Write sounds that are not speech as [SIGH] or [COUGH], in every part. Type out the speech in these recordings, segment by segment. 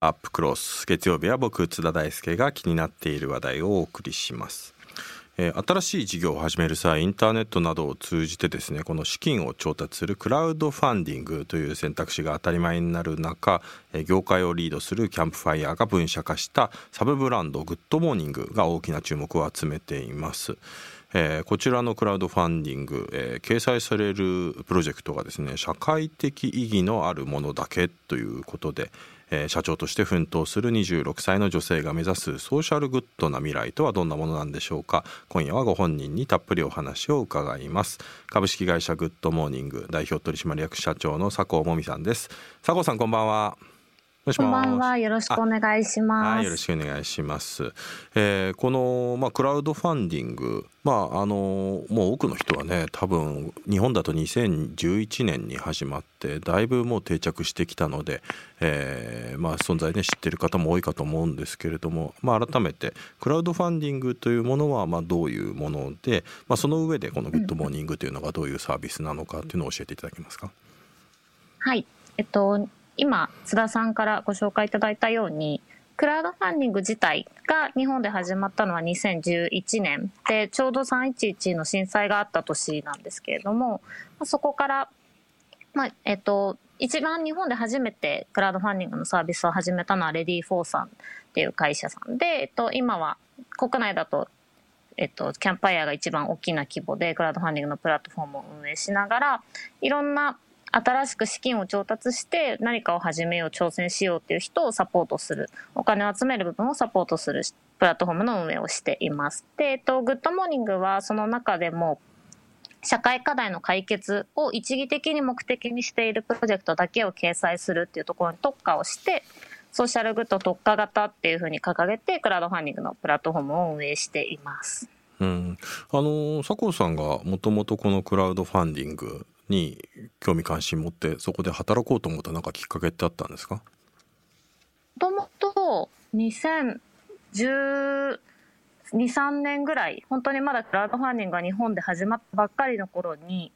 UP CLOSE。月曜日は僕津田大介が気になっている話題をお送りします。えー新しい事業を始める際インターネットなどを通じてですねこの資金を調達するクラウドファンディングという選択肢が当たり前になる中、えー業界をリードするキャンプファイヤーが分社化したサブブランド Good Morning が大きな注目を集めています。えーこちらのクラウドファンディング、えー掲載されるプロジェクトがですね社会的意義のあるものだけということで、えー社長として奮闘する26歳の女性が目指すソーシャルグッドな未来とはどんなものなんでしょうか。今夜はご本人にたっぷりお話を伺います。株式会社 Good Morning 代表取締役社長の酒向萌実さんです。酒向さんこんばんは。こんばんは。よろしくお願いします。はい、よろしくお願いします。えーこの、まあ、クラウドファンディング、まあ、あのもう多くの人はね多分日本だと2011年に始まってだいぶもう定着してきたので、えーまあ、存在ね知ってる方も多いかと思うんですけれども、まあ、改めてクラウドファンディングというものはまあどういうもので、まあ、その上でこの Good Morning というのがどういうサービスなのかっていうのを教えていただけますか？はい。えっと、今、津田さんからご紹介いただいたように、クラウドファンディング自体が日本で始まったのは2011年。で、ちょうど311の震災があった年なんですけれども、そこから、まあ、えっと、一番日本で初めてクラウドファンディングのサービスを始めたのは READYFOR さんっていう会社さんで、えっと、今は国内だとえっと、キャンパイアが一番大きな規模でクラウドファンディングのプラットフォームを運営しながらいろんな新しく資金を調達して何かを始めよう挑戦しようっていう人をサポートするお金を集める部分をサポートするプラットフォームの運営をしています。で、えっと、 Good Morning はその中でも社会課題の解決を一義的に目的にしているプロジェクトだけを掲載するっていうところに特化をしてソーシャルグッド特化型っていうふうに掲げてクラウドファンディングのプラットフォームを運営しています。うん、あの佐藤さんがもともとこのクラウドファンディングに興味関心持ってそこで働こうと思ったなんかきっかけってあったんですか？もともと2012、3年ぐらい、本当にまだクラウドファンディングが日本で始まったばっかりの頃に、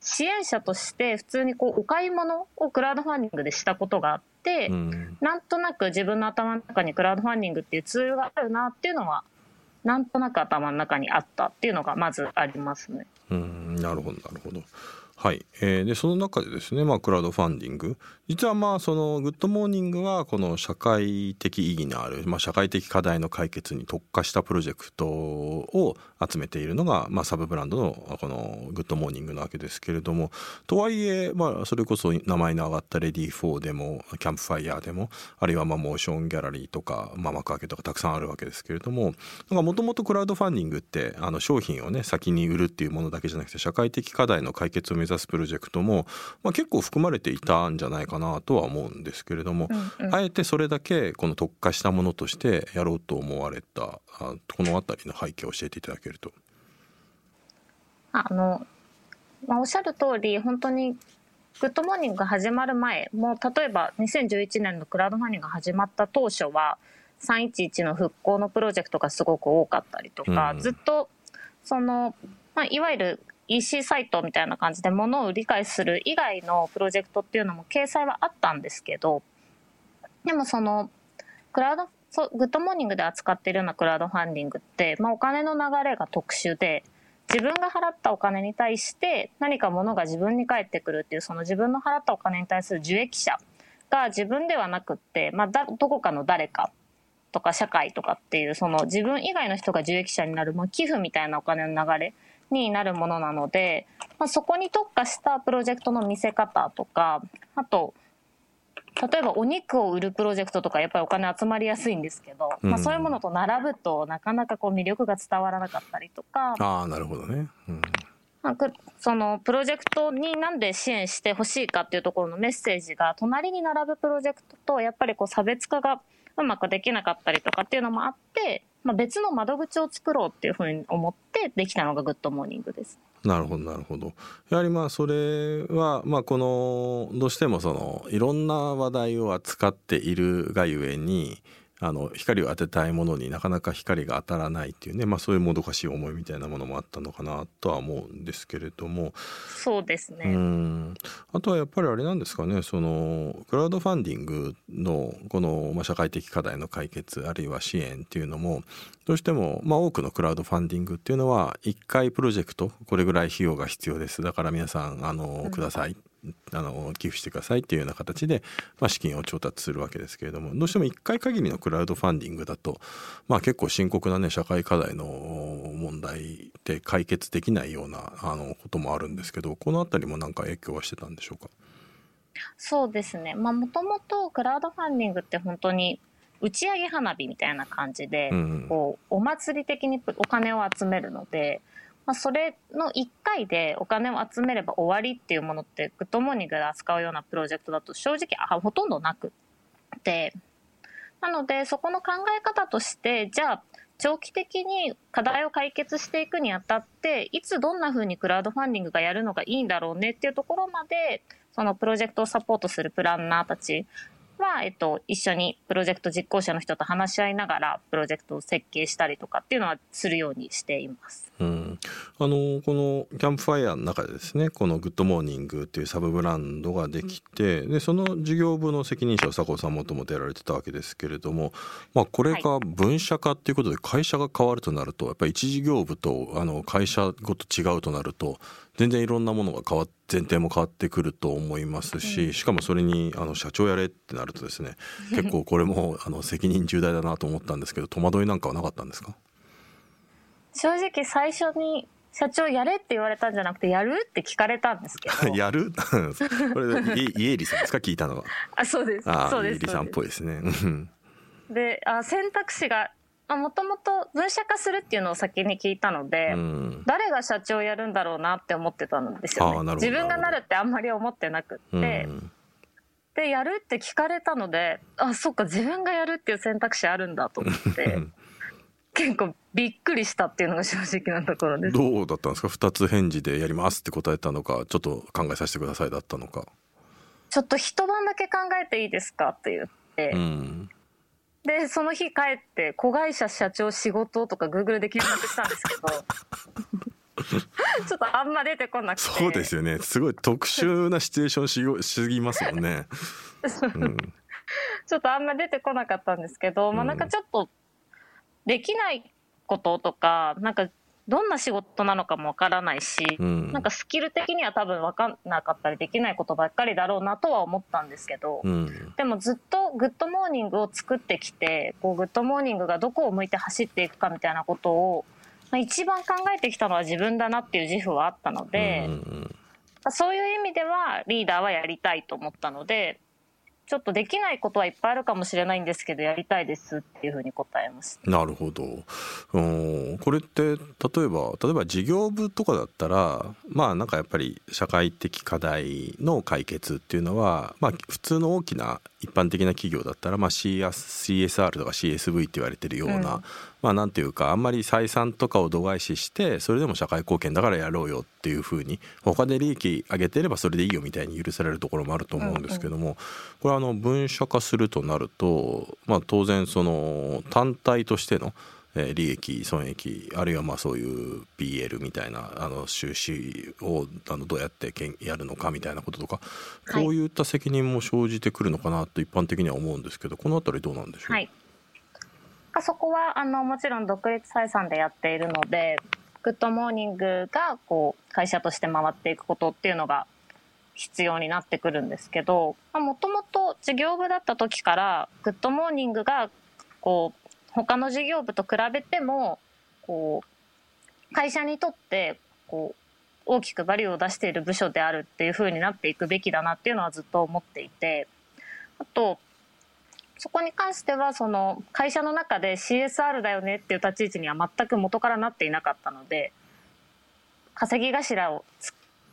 支援者として普通にこうお買い物をクラウドファンディングでしたことがあって、うん。なんとなく自分の頭の中にクラウドファンディングっていうツールがあるなっていうのは、なんとなく頭の中にあったっていうのがまずありますね。うんなるほどなるほどはい、えーでその中でですね、まあ、クラウドファンディング。実はまあその Good Morning はこの社会的意義のある、まあ、社会的課題の解決に特化したプロジェクトを集めているのが、まあ、サブブランドのこのグッドモーニングなわけですけれどもとはいえ、まあ、それこそ名前の挙がった READYFOR でもキャンプファイヤーでもあるいはまあモーションギャラリーとか、まあ、 Makuake とかたくさんあるわけですけれどももともとクラウドファンディングってあの商品をね先に売るっていうものだけじゃなくて社会的課題の解決を目指すプロジェクトも、まあ、結構含まれていたんじゃないかなとは思うんですけれども、うんうんあえてそれだけこの特化したものとしてやろうと思われたあこの辺りの背景を教えていただけると。あの、まあ、おっしゃる通り、本当に、グッドモーニングが始まる前、もう例えば2011年のクラウドファンディングが始まった当初は、311の復興のプロジェクトがすごく多かったりとか、うんずっと、その、まあ、いわゆる EC サイトみたいな感じで物を売り買いする以外のプロジェクトっていうのも掲載はあったんですけど、でもその、クラウド、グッドモーニングで扱ってるようなクラウドファンディングって、まあ、お金の流れが特殊で、自分が払ったお金に対して何か物が自分に返ってくるっていうその自分の払ったお金に対する受益者が自分ではなくって、まあ、だどこかの誰かとか社会とかっていうその自分以外の人が受益者になる、まあ、寄付みたいなお金の流れになるものなので、まあ、そこに特化したプロジェクトの見せ方とかあと例えばお肉を売るプロジェクトとかやっぱりお金集まりやすいんですけど、まあ、そういうものと並ぶとなかなかこう魅力が伝わらなかったりとか。ああなるほどね。うんまあくそのプロジェクトになんで支援してほしいかっていうところのメッセージが隣に並ぶプロジェクトとやっぱりこう差別化がうまくできなかったりとかっていうのもあって、まあ、別の窓口を作ろうっていうふうに思ってできたのがグッドモーニングです。なるほどなるほどやはりまあそれはまあこのどうしてもそのいろんな話題を扱っているがゆえにあの光を当てたいものになかなか光が当たらないっていうね、まあ、そういうもどかしい思いみたいなものもあったのかなとは思うんですけれども。そうですね。うん。あとはやっぱりあれなんですかねそのクラウドファンディングのこの、まあ、社会的課題の解決あるいは支援っていうのもどうしても、まあ、多くのクラウドファンディングっていうのは1回プロジェクトこれぐらい費用が必要です。だから皆さんあの、くださいあの寄付してくださいっていうような形で、まあ、資金を調達するわけですけれどもどうしても1回限りのクラウドファンディングだと、まあ、結構深刻な、ね、社会課題の問題で解決できないようなあのこともあるんですけどこの辺りも何か影響はしてたんでしょうか？そうですね。もともとクラウドファンディングって本当に打ち上げ花火みたいな感じで、うん、こうお祭り的にお金を集めるのでまあ、それの1回でお金を集めれば終わりっていうものってグッドモーニングで扱うようなプロジェクトだと正直あほとんどなくて。なのでそこの考え方としてじゃあ長期的に課題を解決していくにあたっていつどんなふうにクラウドファンディングがやるのがいいんだろうねっていうところまでそのプロジェクトをサポートするプランナーたちは、えっと、一緒にプロジェクト実行者の人と話し合いながらプロジェクトを設計したりとかっていうのはするようにしています。うん、あのこのキャンプファイヤーの中でですねこのグッドモーニングっていうサブブランドができて、うん、でその事業部の責任者を酒向さんもともとやられてたわけですけれども、まあ、これが分社化っていうことで会社が変わるとなるとやっぱり一事業部とあの会社ごと違うとなると全然いろんなものが変わ前提も変わってくると思いますししかもそれにあの社長やれってなるとですね結構これもあの責任重大だなと思ったんですけど戸惑いなんかはなかったんですか？正直最初に社長やれって言われたんじゃなくてやるって聞かれたんですけど。[LAUGHS] やる？[LAUGHS] これイエリさんですか？聞いたのは。あそうですあそうです。イエリさんっぽいですね。であ選択肢がもともと分社化するっていうのを先に聞いたので、うん、誰が社長やるんだろうなって思ってたんですよね。自分がなるってあんまり思ってなくって、うん、でやるって聞かれたのであそっか自分がやるっていう選択肢あるんだと思って [LAUGHS] 結構びっくりしたっていうのが正直なところです。どうだったんですか？2つ返事でやりますって答えたのかちょっと考えさせてくださいだったのか。ちょっと一晩だけ考えていいですかって言って、うんでその日帰って子会社社長仕事とかグーグルで検索したんですけど [LAUGHS] ちょっとあんま出てこなくて。そうですよね。すごい特殊なシチュエーションししすぎますもんね、う。ん、ちょっとあんま出てこなかったんですけど、まあなんかちょっとできないこととかなんかどんな仕事なのかもわからないし、うん、なんかスキル的には多分分かんなかったりできないことばっかりだろうなとは思ったんですけど、うん、でもずっとグッドモーニングを作ってきてこうグッドモーニングがどこを向いて走っていくかみたいなことを、まあ、一番考えてきたのは自分だなっていう自負はあったので、うん、そういう意味ではリーダーはやりたいと思ったのでちょっとできないことはいっぱいあるかもしれないんですけどやりたいですっていうふうに答えます。なるほど。うんこれって例えば例えば事業部とかだったらまあなんかやっぱり社会的課題の解決っていうのはまあ普通の大きな一般的な企業だったら、まあ、CSR とか CSV って言われてるような、うん、まあなんていうかあんまり採算とかを度外視してそれでも社会貢献だからやろうよっていうふうに他で利益上げてればそれでいいよみたいに許されるところもあると思うんですけども、うん。うん、これあの分社化するとなると、まあ、当然その単体としてのえ利益損益あるいはまあそういう BL みたいなあの収支をあのどうやってけんやるのかみたいなこととかこういった責任も生じてくるのかなと一般的には思うんですけどこの辺りどうなんでしょう、はい、そこはあのもちろん独立採算でやっているのでグッドモーニングがこう会社として回っていくことっていうのが必要になってくるんですけどもともと事業部だった時からグッドモーニングがこう他の事業部と比べてもこう会社にとってこう大きくバリューを出している部署であるっていう風になっていくべきだなっていうのはずっと思っていてあとそこに関してはその会社の中で CSR だよねっていう立ち位置には全く元からなっていなかったので稼ぎ頭を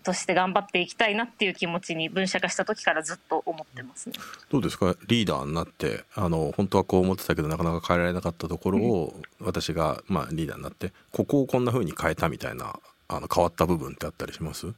として頑張っていきたいなっていう気持ちに分社化した時からずっと思ってますね。どうですか？リーダーになってあの本当はこう思ってたけどなかなか変えられなかったところを、私が、まあ、リーダーになってここをこんなふうに変えたみたいなあの変わった部分ってあったりします？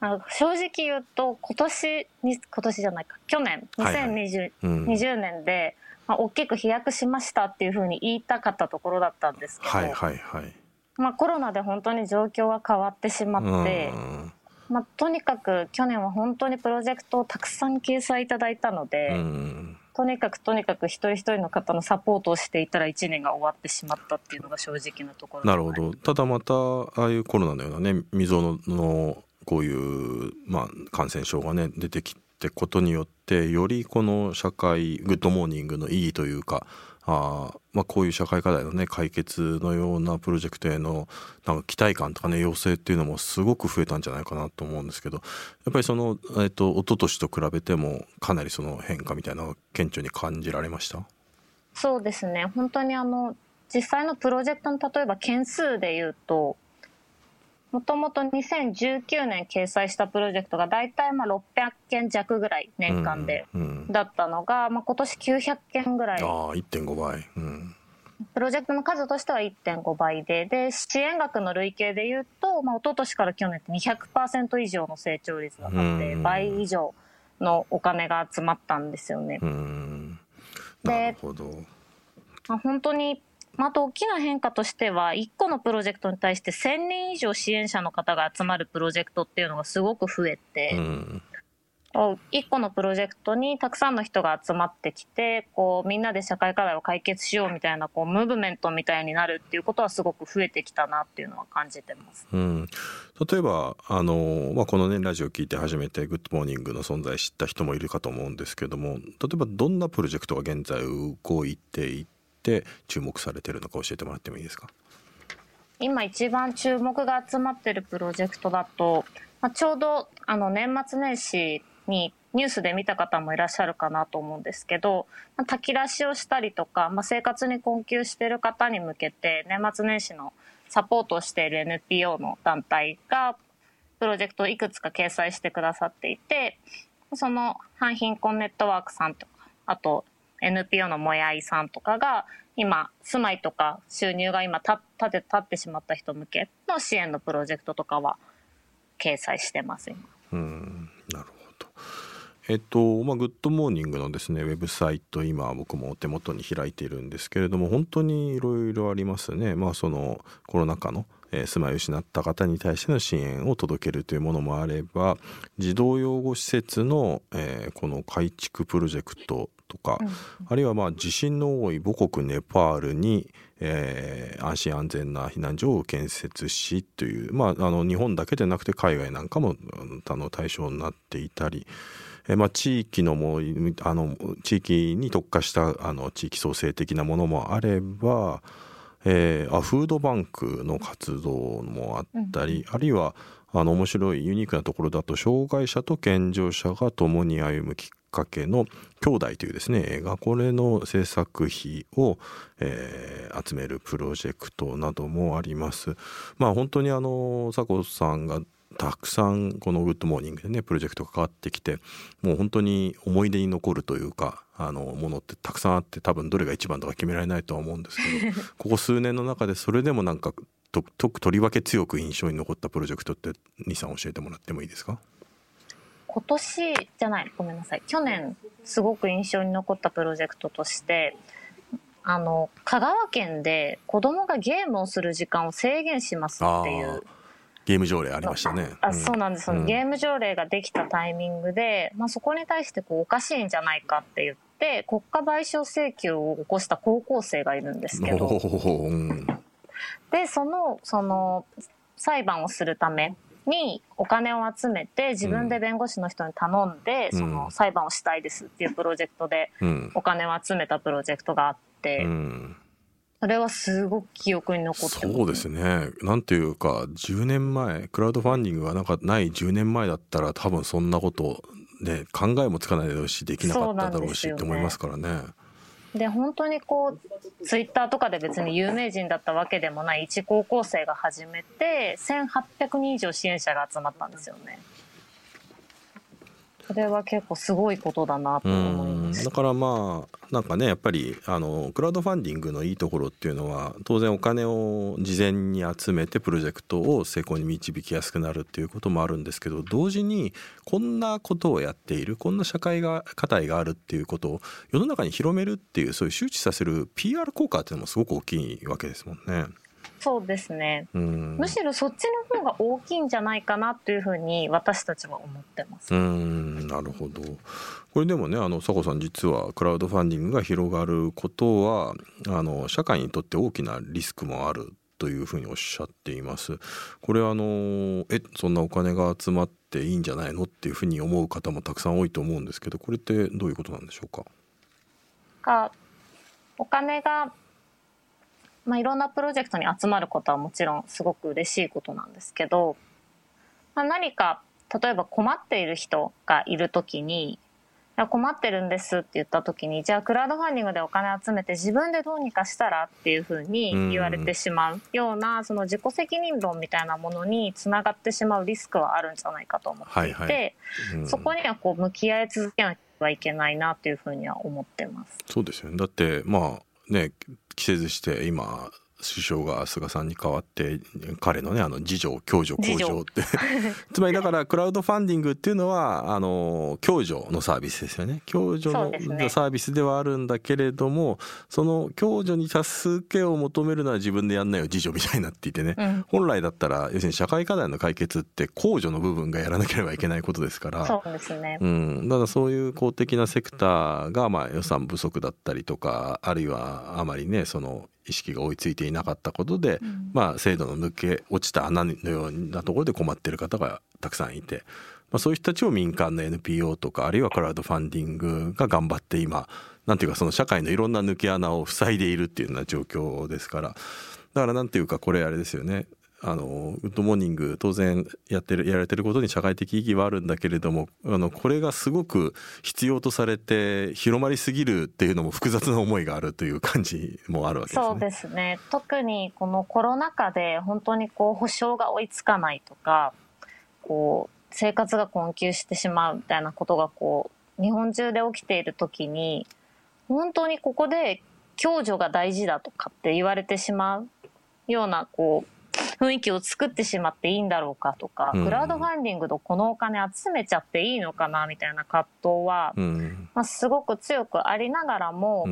あの正直言うと今年に今年じゃないか。去年。2020、うん。20年で、まあ、大きく飛躍しましたっていうふうに言いたかったところだったんですけど、はいはいはいまあ、コロナで本当に状況が変わってしまって、うん。まあ、とにかく去年は本当にプロジェクトをたくさん掲載いただいたので、うん。とにかくとにかく一人一人の方のサポートをしていたら1年が終わってしまったっていうのが正直なところなるほど。ただまたああいうコロナのようなね未曾有のこういう、まあ、感染症がね出てきてことによってよりこの社会グッドモーニングの意義というかあ、まあ、こういう社会課題のね解決のようなプロジェクトへのなんか期待感とかね要請っていうのもすごく増えたんじゃないかなと思うんですけどやっぱりその、えっと一昨年と比べてもかなりその変化みたいなのが顕著に感じられました？そうですね。本当にあの実際のプロジェクトの例えば件数でいうともともと2019年掲載したプロジェクトが大体まあ600件弱ぐらい年間でだったのが、まあ、今年900件ぐらい。ああ1.5倍。うん。プロジェクトの数としては1.5倍で。で支援額の累計でいうと、まあ、一昨年から去年って200%以上の成長率だったのでうん。倍以上のお金が集まったんですよね。うん。でなるほど。まあ、本当に、まあ、あと大きな変化としては1個のプロジェクトに対して1000人以上支援者の方が集まるプロジェクトっていうのがすごく増えて、うん1個のプロジェクトにたくさんの人が集まってきてこうみんなで社会課題を解決しようみたいなこうムーブメントみたいになるっていうことはすごく増えてきたなっていうのは感じてます。うん、例えばあの、まあ、このねラジオ聞いて初めて「グッドモーニング」の存在知った人もいるかと思うんですけども例えばどんなプロジェクトが現在動いていて注目されてるのか教えてもらってもいいですか？今一番注目が集まってるプロジェクトだと、まあ、ちょうどあの年末年始にニュースで見た方もいらっしゃるかなと思うんですけど、まあ、炊き出しをしたりとか、まあ、生活に困窮している方に向けて年末年始のサポートをしている NPO の団体がプロジェクトをいくつか掲載してくださっていてその反貧困ネットワークさんとかあと NPO のもやいさんとかが今住まいとか収入が今た絶たれてしまった人向けの支援のプロジェクトとかは掲載してます。うんなるほどえっとまあ、グッドモーニングのですねウェブサイト今僕もお手元に開いているんですけれども本当にいろいろありますねまあそのコロナ禍の、えー住まいを失った方に対しての支援を届けるというものもあれば児童養護施設の、えーこの改築プロジェクトとか、あるいはまあ地震の多い母国ネパールに、えー安心安全な避難所を建設しという、まあ、あの日本だけでなくて海外なんかもあの対象になっていたり、えーまあ、地域のもうあの地域に特化したあの地域創生的なものもあれば、えーあフードバンクの活動もあったり、あるいはあの面白いユニークなところだと障害者と健常者が共に歩むきっかけの「兄弟」というですね映画これの制作費を、えー集めるプロジェクトなどもあります。まあ本当にあの酒向さんがたくさんこの「グッドモーニング」でねプロジェクトが関わってきてもう本当に思い出に残るというかあのものってたくさんあって多分どれが一番とか決められないとは思うんですけど [LAUGHS] ここ数年の中でそれでもなんかとととりわけ強く印象に残ったプロジェクトって兄さん教えてもらってもいいですか？今年じゃないごめんなさい。去年すごく印象に残ったプロジェクトとしてあの香川県で子供がゲームをする時間を制限しますっていうゲーム条例ありましたね。あそうなんです、うん。ゲーム条例ができたタイミングで、まあ、そこに対してこうおかしいんじゃないかって言って国家賠償請求を起こした高校生がいるんですけど。うん。でそのその裁判をするためにお金を集めて自分で弁護士の人に頼んで、うん。その裁判をしたいですっていうプロジェクトでうん。お金を集めたプロジェクトがあって、うん。それはすごく記憶に残ってそうですね。なんていうか10年前クラウドファンディングがなんかない10年前だったら多分そんなことね考えもつかないだろうしできなかっただろうしって思いますからね。で本当にこうツイッターとかで別に有名人だったわけでもない一高校生が始めて1800人以上支援者が集まったんですよねそれは結構すごいことだなと思いますだからまあなんかねやっぱりあのクラウドファンディングのいいところっていうのは当然お金を事前に集めてプロジェクトを成功に導きやすくなるっていうこともあるんですけど同時にこんなことをやっているこんな社会が課題があるっていうことを世の中に広めるっていうそういう周知させる PR 効果っていうのもすごく大きいわけですもんね。そうですね、むしろそっちの方が大きいんじゃないかなというふうに私たちは思ってます。うん。なるほど。これでもねあの佐古さん実はクラウドファンディングが広がることはあの社会にとって大きなリスクもあるというふうにおっしゃっています。これあのえそんなお金が集まっていいんじゃないのっていうふうに思う方もたくさん多いと思うんですけどこれってどういうことなんでしょうか？かお金がまあ、いろんなプロジェクトに集まることはもちろんすごく嬉しいことなんですけど、まあ、何か例えば困っている人がいる時に困ってるんですって言った時にじゃあクラウドファンディングでお金集めて自分でどうにかしたらっていうふうに言われてしまうようなその自己責任論みたいなものにつながってしまうリスクはあるんじゃないかと思っていて、はいはい。そこにはこう向き合い続けなきゃいけないなというふうには思ってます。そうですよね。だってまあね着せずして今首相が菅さんに代わって彼のねあの自助共助向上って。[LAUGHS] つまりだからクラウドファンディングっていうのはあの共助のサービスですよね。共助の、ね、サービスではあるんだけれどもその共助に助けを求めるのは自分でやんないよ自助みたいになっていてね、うん、本来だったら要するに社会課題の解決って公助の部分がやらなければいけないことですから。そうですね、うん、だそういう公的なセクターがまあ予算不足だったりとかあるいはあまりねその意識が追いついていなかったことで、うん、まあ制度の抜け落ちた穴のようなところで困ってる方がたくさんいて、まあ、そういう人たちを民間の NPO とかあるいはクラウドファンディングが頑張って今なんていうかその社会のいろんな抜け穴を塞いでいるっていうような状況ですから。だからなんていうかこれあれですよねあのグッドモーニング当然やってるやられてることに社会的意義はあるんだけれどもあのこれがすごく必要とされて広まりすぎるっていうのも複雑な思いがあるという感じもあるわけですね。そうですね特にこのコロナ禍で本当にこう保障が追いつかないとかこう生活が困窮してしまうみたいなことがこう日本中で起きている時に本当にここで共助が大事だとかって言われてしまうようなこう雰囲気を作ってしまっていいんだろうかとか、クラウドファンディングとこのお金集めちゃっていいのかなみたいな葛藤は、まあ、すごく強くありながらも、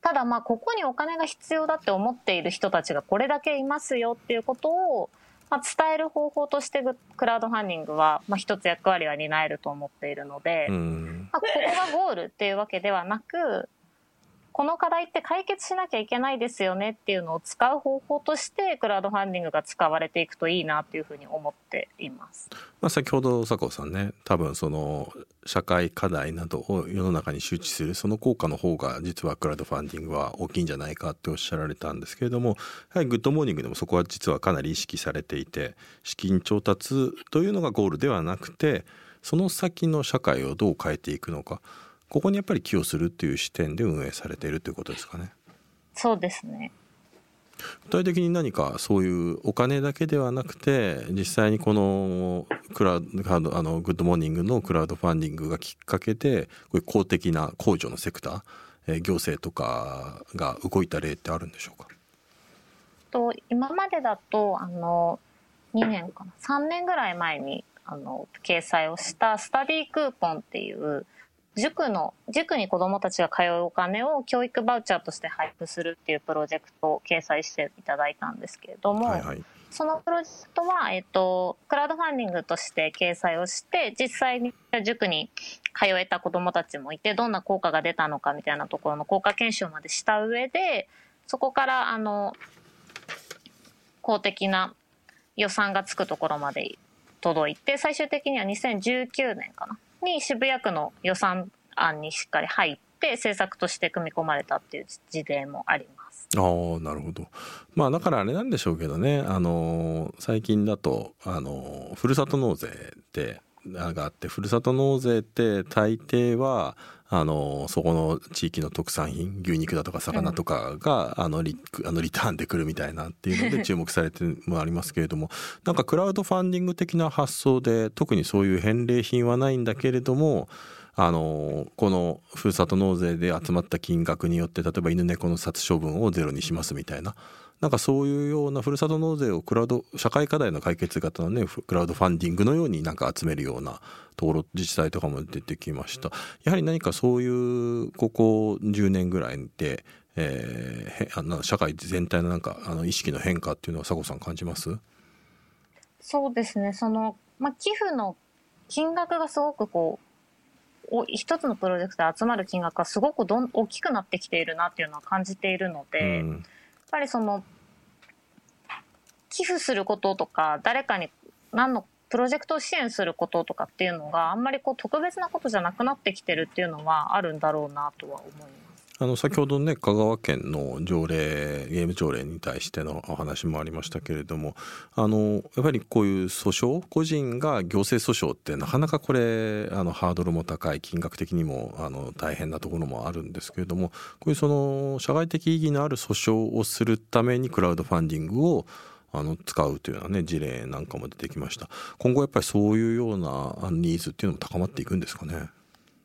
ただまあここにお金が必要だって思っている人たちがこれだけいますよっていうことを、まあ、伝える方法としてクラウドファンディングは、まあ、一つ役割は担えると思っているので、まあ、ここがゴールっていうわけではなくこの課題って解決しなきゃいけないですよねっていうのを伝える方法としてクラウドファンディングが使われていくといいなというふうに思っています。まあ、先ほど酒向さんね多分その社会課題などを世の中に周知するその効果の方が実はクラウドファンディングは大きいんじゃないかっておっしゃられたんですけれどもやはりグッドモーニングでもそこは実はかなり意識されていて資金調達というのがゴールではなくてその先の社会をどう変えていくのか。ここにやっぱり寄与するっていう視点で運営されているということですかね。そうですね。具体的に何かそういうお金だけではなくて実際にこのクラウドあのグッドモーニングのクラウドファンディングがきっかけでこういう公的な公助のセクター、え行政とかが動いた例ってあるんでしょうか？と今までだとあの2年かな？3年ぐらい前にあの掲載をしたスタディクーポンっていう塾の、塾に子供たちが通うお金を教育バウチャーとして配布するっていうプロジェクトを掲載していただいたんですけれども、はいはい、そのプロジェクトは、えっと、クラウドファンディングとして掲載をして、実際に塾に通えた子供たちもいて、どんな効果が出たのかみたいなところの効果検証までした上で、そこから、あの、公的な予算がつくところまで届いて、最終的には2019年かな。に渋谷区の予算案にしっかり入って政策として組み込まれたっていう事例もあります。ああなるほどまあだからあれなんでしょうけどねあの最近だとあのふるさと納税ってがあってふるさと納税って大抵はあのそこの地域の特産品牛肉だとか魚とかが、うん、あのリあのリターンでくるみたいなっていうので注目されてもありますけれどもなんかクラウドファンディング的な発想で特にそういう返礼品はないんだけれどもあのこのふるさと納税で集まった金額によって例えば犬猫の殺処分をゼロにしますみたいななんかそういうようなふるさと納税をクラウド社会課題の解決型のねクラウドファンディングのようになんか集めるようなところ自治体とかも出てきました。やはり何かそういうここ10年ぐらいで、えー、あの社会全体のなんかあの意識の変化っていうのは佐古さん感じます？そうですね。その、まあ、寄付の金額がすごくこうお一つのプロジェクトで集まる金額がすごくどん大きくなってきているなっていうのは感じているので、うん、ぱりその寄付することとか誰かに何のプロジェクトを支援することとかっていうのがあんまりこう特別なことじゃなくなってきてるっていうのはあるんだろうなとは思います。あの先ほどね香川県の条例ゲーム条例に対してのお話もありましたけれどもあのやっぱりこういう訴訟個人が行政訴訟ってなかなかこれあのハードルも高い金額的にもあの大変なところもあるんですけれどもこういうその社会的意義のある訴訟をするためにクラウドファンディングをあの使うというようなね事例なんかも出てきました。今後やっぱりそういうようなニーズっていうのも高まっていくんですかね？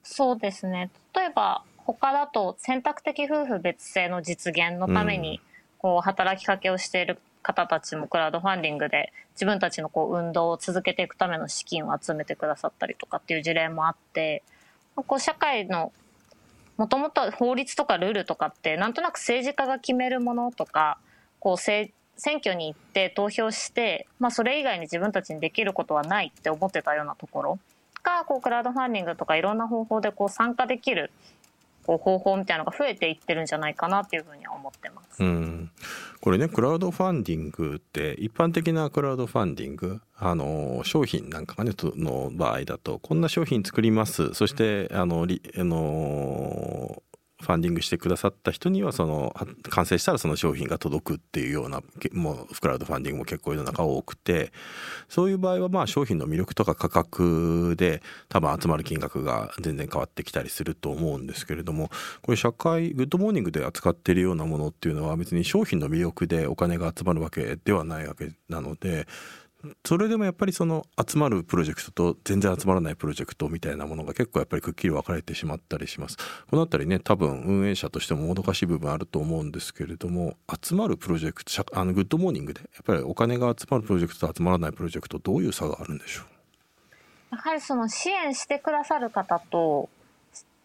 そうですね。例えば他だと選択的夫婦別姓の実現のためにこう働きかけをしている方たちもクラウドファンディングで自分たちのこう運動を続けていくための資金を集めてくださったりとかっていう事例もあってこう社会のもともと法律とかルールとかってなんとなく政治家が決めるものとかこう選挙に行って投票して、まあ、それ以外に自分たちにできることはないって思ってたようなところがこうクラウドファンディングとかいろんな方法でこう参加できるこう方法みたいなのが増えていってるんじゃないかなっていうふうには思ってます。うん、これねクラウドファンディングって一般的なクラウドファンディングあの商品なんかがねの場合だとこんな商品作りますそしてあのあのファンディングしてくださった人にはその完成したらその商品が届くっていうようなもうクラウドファンディングも結構世の中多くてそういう場合はまあ商品の魅力とか価格で多分集まる金額が全然変わってきたりすると思うんですけれどもこれ社会グッドモーニングで扱ってるようなものっていうのは別に商品の魅力でお金が集まるわけではないわけなのでそれでもやっぱりその集まるプロジェクトと全然集まらないプロジェクトみたいなものが結構やっぱりくっきり分かれてしまったりします。この辺りね多分運営者としてももどかしい部分あると思うんですけれども集まるプロジェクトあのグッドモーニングでやっぱりお金が集まるプロジェクトと集まらないプロジェクトどういう差があるんでしょう？やはりその支援してくださる方と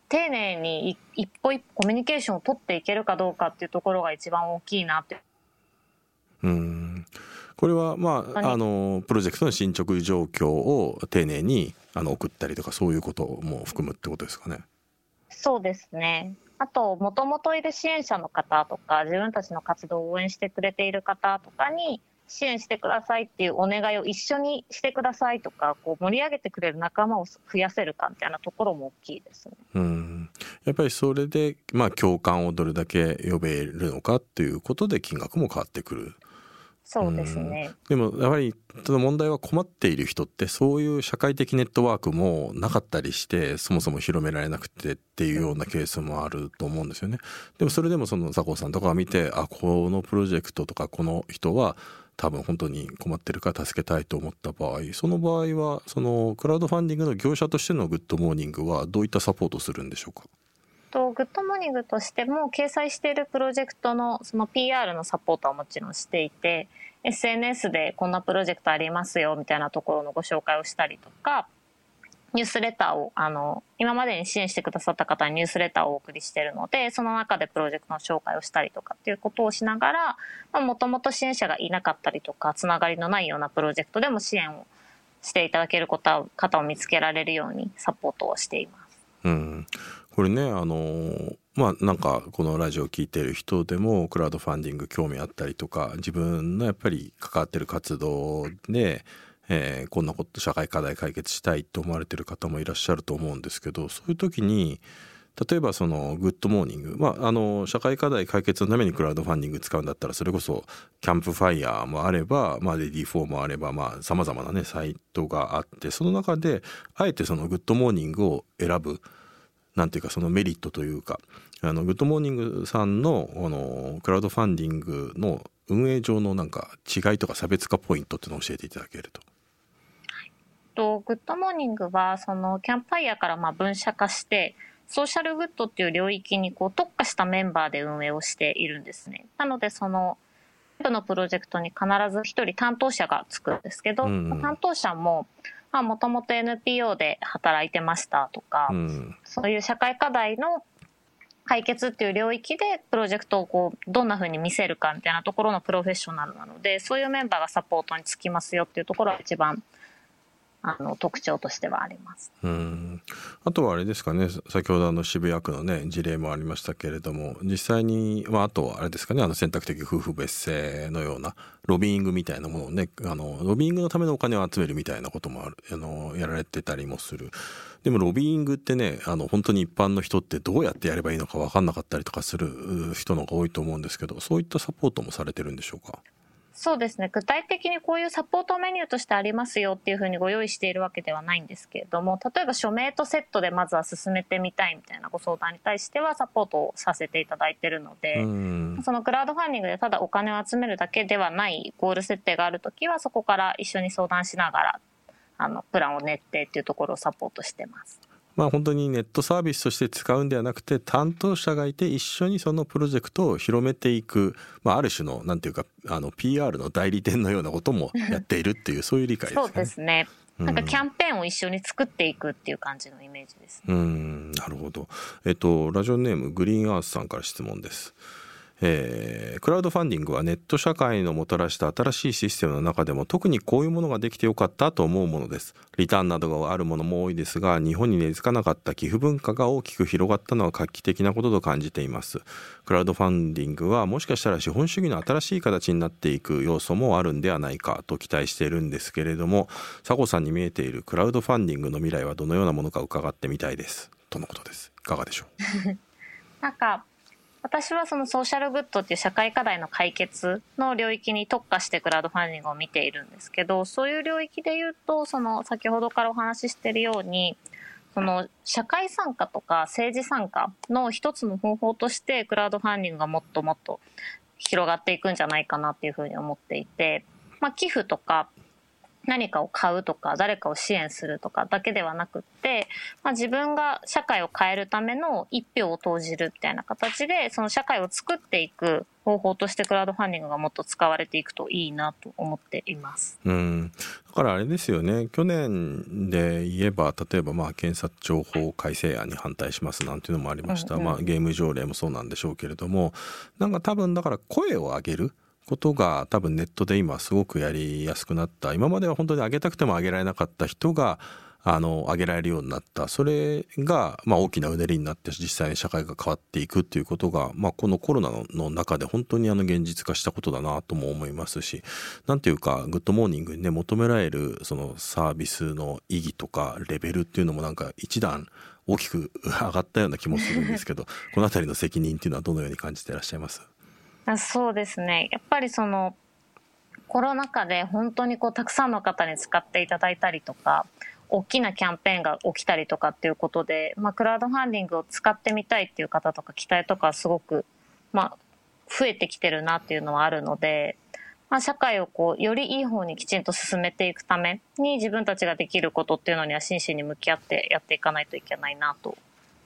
丁寧に一歩一歩コミュニケーションを取っていけるかどうかっていうところが一番大きいなって。うんこれはまああのプロジェクトの進捗状況を丁寧にあの送ったりとかそういうことも含むってことですかね。そうですね。あともともといる支援者の方とか自分たちの活動を応援してくれている方とかに支援してくださいっていうお願いを一緒にしてくださいとかこう盛り上げてくれる仲間を増やせるかみたいなところも大きいですね。うんやっぱりそれで、まあ、共感をどれだけ呼べるのかっていうことで金額も変わってくる。そうですね、でもやはりその問題は困っている人ってそういう社会的ネットワークもなかったりしてそもそも広められなくてっていうようなケースもあると思うんですよね。でもそれでもその酒向さんとかが見てあこのプロジェクトとかこの人は多分本当に困ってるから助けたいと思った場合その場合はそのクラウドファンディングの業者としてのグッドモーニングはどういったサポートするんでしょうか？と、グッドモーニングとしても掲載しているプロジェクトのその PR のサポートはもちろんしていて、SNS でこんなプロジェクトありますよみたいなところのご紹介をしたりとか、ニュースレターを、あの、今までに支援してくださった方にニュースレターをお送りしているので、その中でプロジェクトの紹介をしたりとかっていうことをしながら、まあ、もともと支援者がいなかったりとか、つながりのないようなプロジェクトでも支援をしていただける方を見つけられるようにサポートをしています。うん。これねあのまあなんかこのラジオを聴いてる人でもクラウドファンディング興味あったりとか自分のやっぱり関わってる活動で、えー、こんなこと社会課題解決したいと思われてる方もいらっしゃると思うんですけどそういう時に例えばそのグッドモーニング、まあ、あの社会課題解決のためにクラウドファンディング使うんだったらそれこそキャンプファイヤーもあれば、まあ、レディフォーもあればさまざまなねサイトがあってその中であえてそのグッドモーニングを選ぶ。なんていうかそのメリットというかあのグッドモーニングさんのあのクラウドファンディングの運営上のなんか違いとか差別化ポイントっていうのを教えていただけると。とグッドモーニングはそのキャンプファイヤーからまあ分社化してソーシャルグッドっていう領域にこう特化したメンバーで運営をしているんですね。なのでその部のプロジェクトに必ず一人担当者がつくんですけど、うんうん、担当者ももともと NPO で働いてましたとか、うん、そういう社会課題の解決っていう領域でプロジェクトをこうどんな風に見せるかみたいなところのプロフェッショナルなのでそういうメンバーがサポートにつきますよっていうところが一番あの特徴としてはあります。うんあとはあれですかね先ほどあの渋谷区のね事例もありましたけれども実際に、まあ、あとはあれですかねあの選択的夫婦別姓のようなロビーイングみたいなものをねあのロビーイングのためのお金を集めるみたいなこともあるあのやられてたりもする。でもロビーイングってねあの本当に一般の人ってどうやってやればいいのか分かんなかったりとかする人の方が多いと思うんですけどそういったサポートもされてるんでしょうか？そうですね。具体的にこういうサポートメニューとしてありますよっていうふうにご用意しているわけではないんですけれども、例えば署名とセットでまずは進めてみたいみたいなご相談に対してはサポートをさせていただいているので、そのクラウドファンディングでただお金を集めるだけではないゴール設定があるときは、そこから一緒に相談しながら、あの、プランを練ってっていうところをサポートしてます。まあ、本当にネットサービスとして使うんではなくて担当者がいて一緒にそのプロジェクトを広めていく、まあ、ある種のなんていうかあの PR の代理店のようなこともやっているっていうそういう理解ですね。そうですねなんかキャンペーンを一緒に作っていくっていう感じのイメージです、ね、うんなるほど。えっとラジオネームグリーンアースさんから質問です。えー、クラウドファンディングはネット社会のもたらした新しいシステムの中でも特にこういうものができてよかったと思うものです。リターンなどがあるものも多いですが、日本に根付かなかった寄付文化が大きく広がったのは画期的なことと感じています。クラウドファンディングはもしかしたら資本主義の新しい形になっていく要素もあるんではないかと期待しているんですけれども、佐古さんに見えているクラウドファンディングの未来はどのようなものか伺ってみたいです。とのことです。いかがでしょう？[LAUGHS] なんか私はそのソーシャルグッドっていう社会課題の解決の領域に特化してクラウドファンディングを見ているんですけど、そういう領域で言うと、その先ほどからお話ししているように、その社会参加とか政治参加の一つの方法としてクラウドファンディングがもっともっと広がっていくんじゃないかなっていうふうに思っていて、まあ、寄付とか何かを買うとか誰かを支援するとかだけではなくって、まあ、自分が社会を変えるための一票を投じるみたいな形でその社会を作っていく方法としてクラウドファンディングがもっと使われていくといいなと思っています。うん。だからあれですよね。去年で言えば例えばまあ検察庁法改正案に反対しますなんていうのもありました、うんうん、まあ、ゲーム条例もそうなんでしょうけれどもなんか多分だから声を上げることが多分ネットで今すごくやりやすくなった。今までは本当に上げたくても上げられなかった人があの上げられるようになった。それが、まあ、大きなうねりになって実際に社会が変わっていくっていうことが、まあ、このコロナの中で本当にあの現実化したことだなとも思いますしなんていうかグッドモーニングにね求められるそのサービスの意義とかレベルっていうのもなんか一段大きく上がったような気もするんですけど [LAUGHS] この辺りの責任っていうのはどのように感じていらっしゃいます？そうですね。やっぱりその、コロナ禍で本当にこうたくさんの方に使っていただいたりとか、大きなキャンペーンが起きたりとかっていうことで、まあ、クラウドファンディングを使ってみたいっていう方とか期待とかすごく、まあ、増えてきてるなっていうのはあるので、まあ、社会をこう、よりいい方にきちんと進めていくために自分たちができることっていうのには真摯に向き合ってやっていかないといけないなと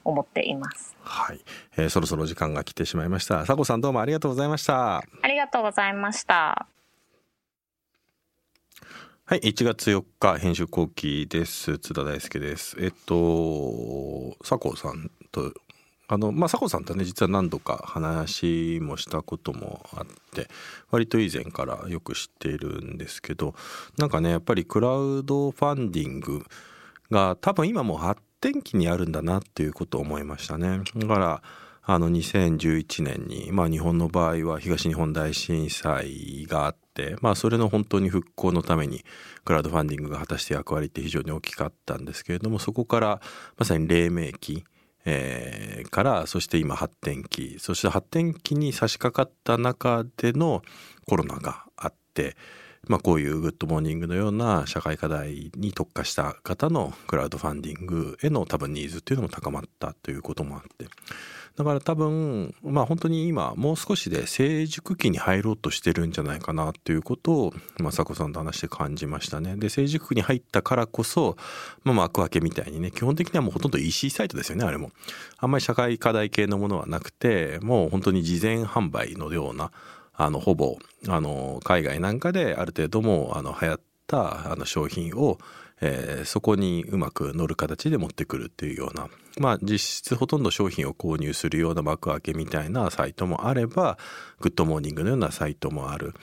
思っています。はい、えー、そろそろ時間が来てしまいました。佐古さんどうもありがとうございました。ありがとうございました。はい、1月4日編集後期です。津田大輔です。えっと佐古さんとあのまあ佐古さんとね実は何度か話もしたこともあって割と以前からよく知っているんですけどなんかねやっぱりクラウドファンディングが多分今も発転機にあるんだなっていうことを思いましたね。だからあの2011年に、まあ、日本の場合は東日本大震災があって、まあ、それの本当に復興のためにクラウドファンディングが果たした役割って非常に大きかったんですけれどもそこからまさに黎明期、えー、からそして今発展期そして発展期に差し掛かった中でのコロナがあってまあ、こういうグッドモーニングのような社会課題に特化した方のクラウドファンディングへの多分ニーズっていうのも高まったということもあってだから多分まあ本当に今もう少しで成熟期に入ろうとしてるんじゃないかなっていうことを雅子さんと話して感じましたね。で成熟期に入ったからこそ、まあ、幕開けみたいにね基本的にはもうほとんど EC サイトですよねあれも。あんまり社会課題系のものはなくてもう本当に事前販売のようなあのほぼあの海外なんかである程度もあの流行ったあの商品を、えー、そこにうまく乗る形で持ってくるっていうようなまあ実質ほとんど商品を購入するような Makuake みたいなサイトもあればグッドモーニングのようなサイトもある。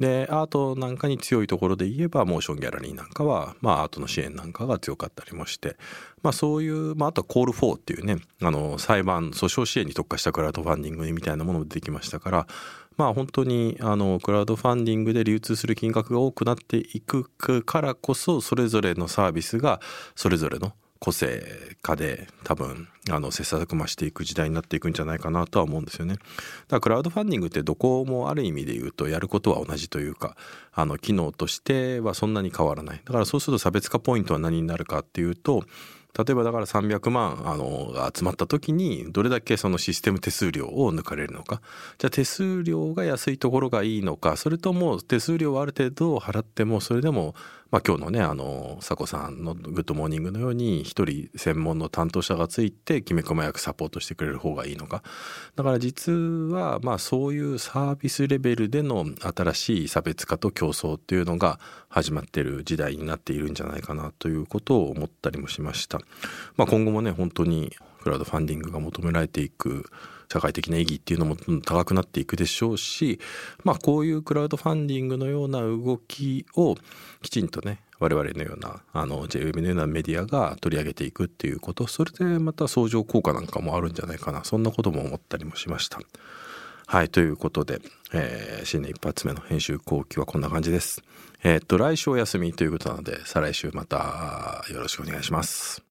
でアートなんかに強いところで言えばモーションギャラリーなんかは、まあ、アートの支援なんかが強かったりもして、まあ、そういう、まあ、あとは CALL4っていうねあの裁判訴訟支援に特化したクラウドファンディングみたいなものも出てきましたからまあ本当にあのクラウドファンディングで流通する金額が多くなっていくからこそそれぞれのサービスがそれぞれの個性化で多分あの切磋琢磨していく時代になっていくんじゃないかなとは思うんですよね。だからクラウドファンディングってどこもある意味で言うとやることは同じというかあの機能としてはそんなに変わらない。だからそうすると差別化ポイントは何になるかっていうと例えばだから300万あのが集まった時にどれだけそのシステム手数料を抜かれるのか。じゃあ手数料が安いところがいいのか。それとも手数料はある程度払ってもそれでもまあ、今日のねあの酒向さんの「グッドモーニング」のように一人専門の担当者がついてきめ細やかにサポートしてくれる方がいいのかだから実はまあそういうサービスレベルでの新しい差別化と競争っていうのが始まってる時代になっているんじゃないかなということを思ったりもしました。まあ、今後もね本当にクラウドファンディングが求められていく社会的な意義っていうのも高くなっていくでしょうし、まあ、こういうクラウドファンディングのような動きをきちんとね我々のようなあの JWEB のようなメディアが取り上げていくっていうことそれでまた相乗効果なんかもあるんじゃないかなそんなことも思ったりもしました。はいということで、えー、新年一発目の編集後期はこんな感じです。えー、っと来週お休みということなので再来週またよろしくお願いします。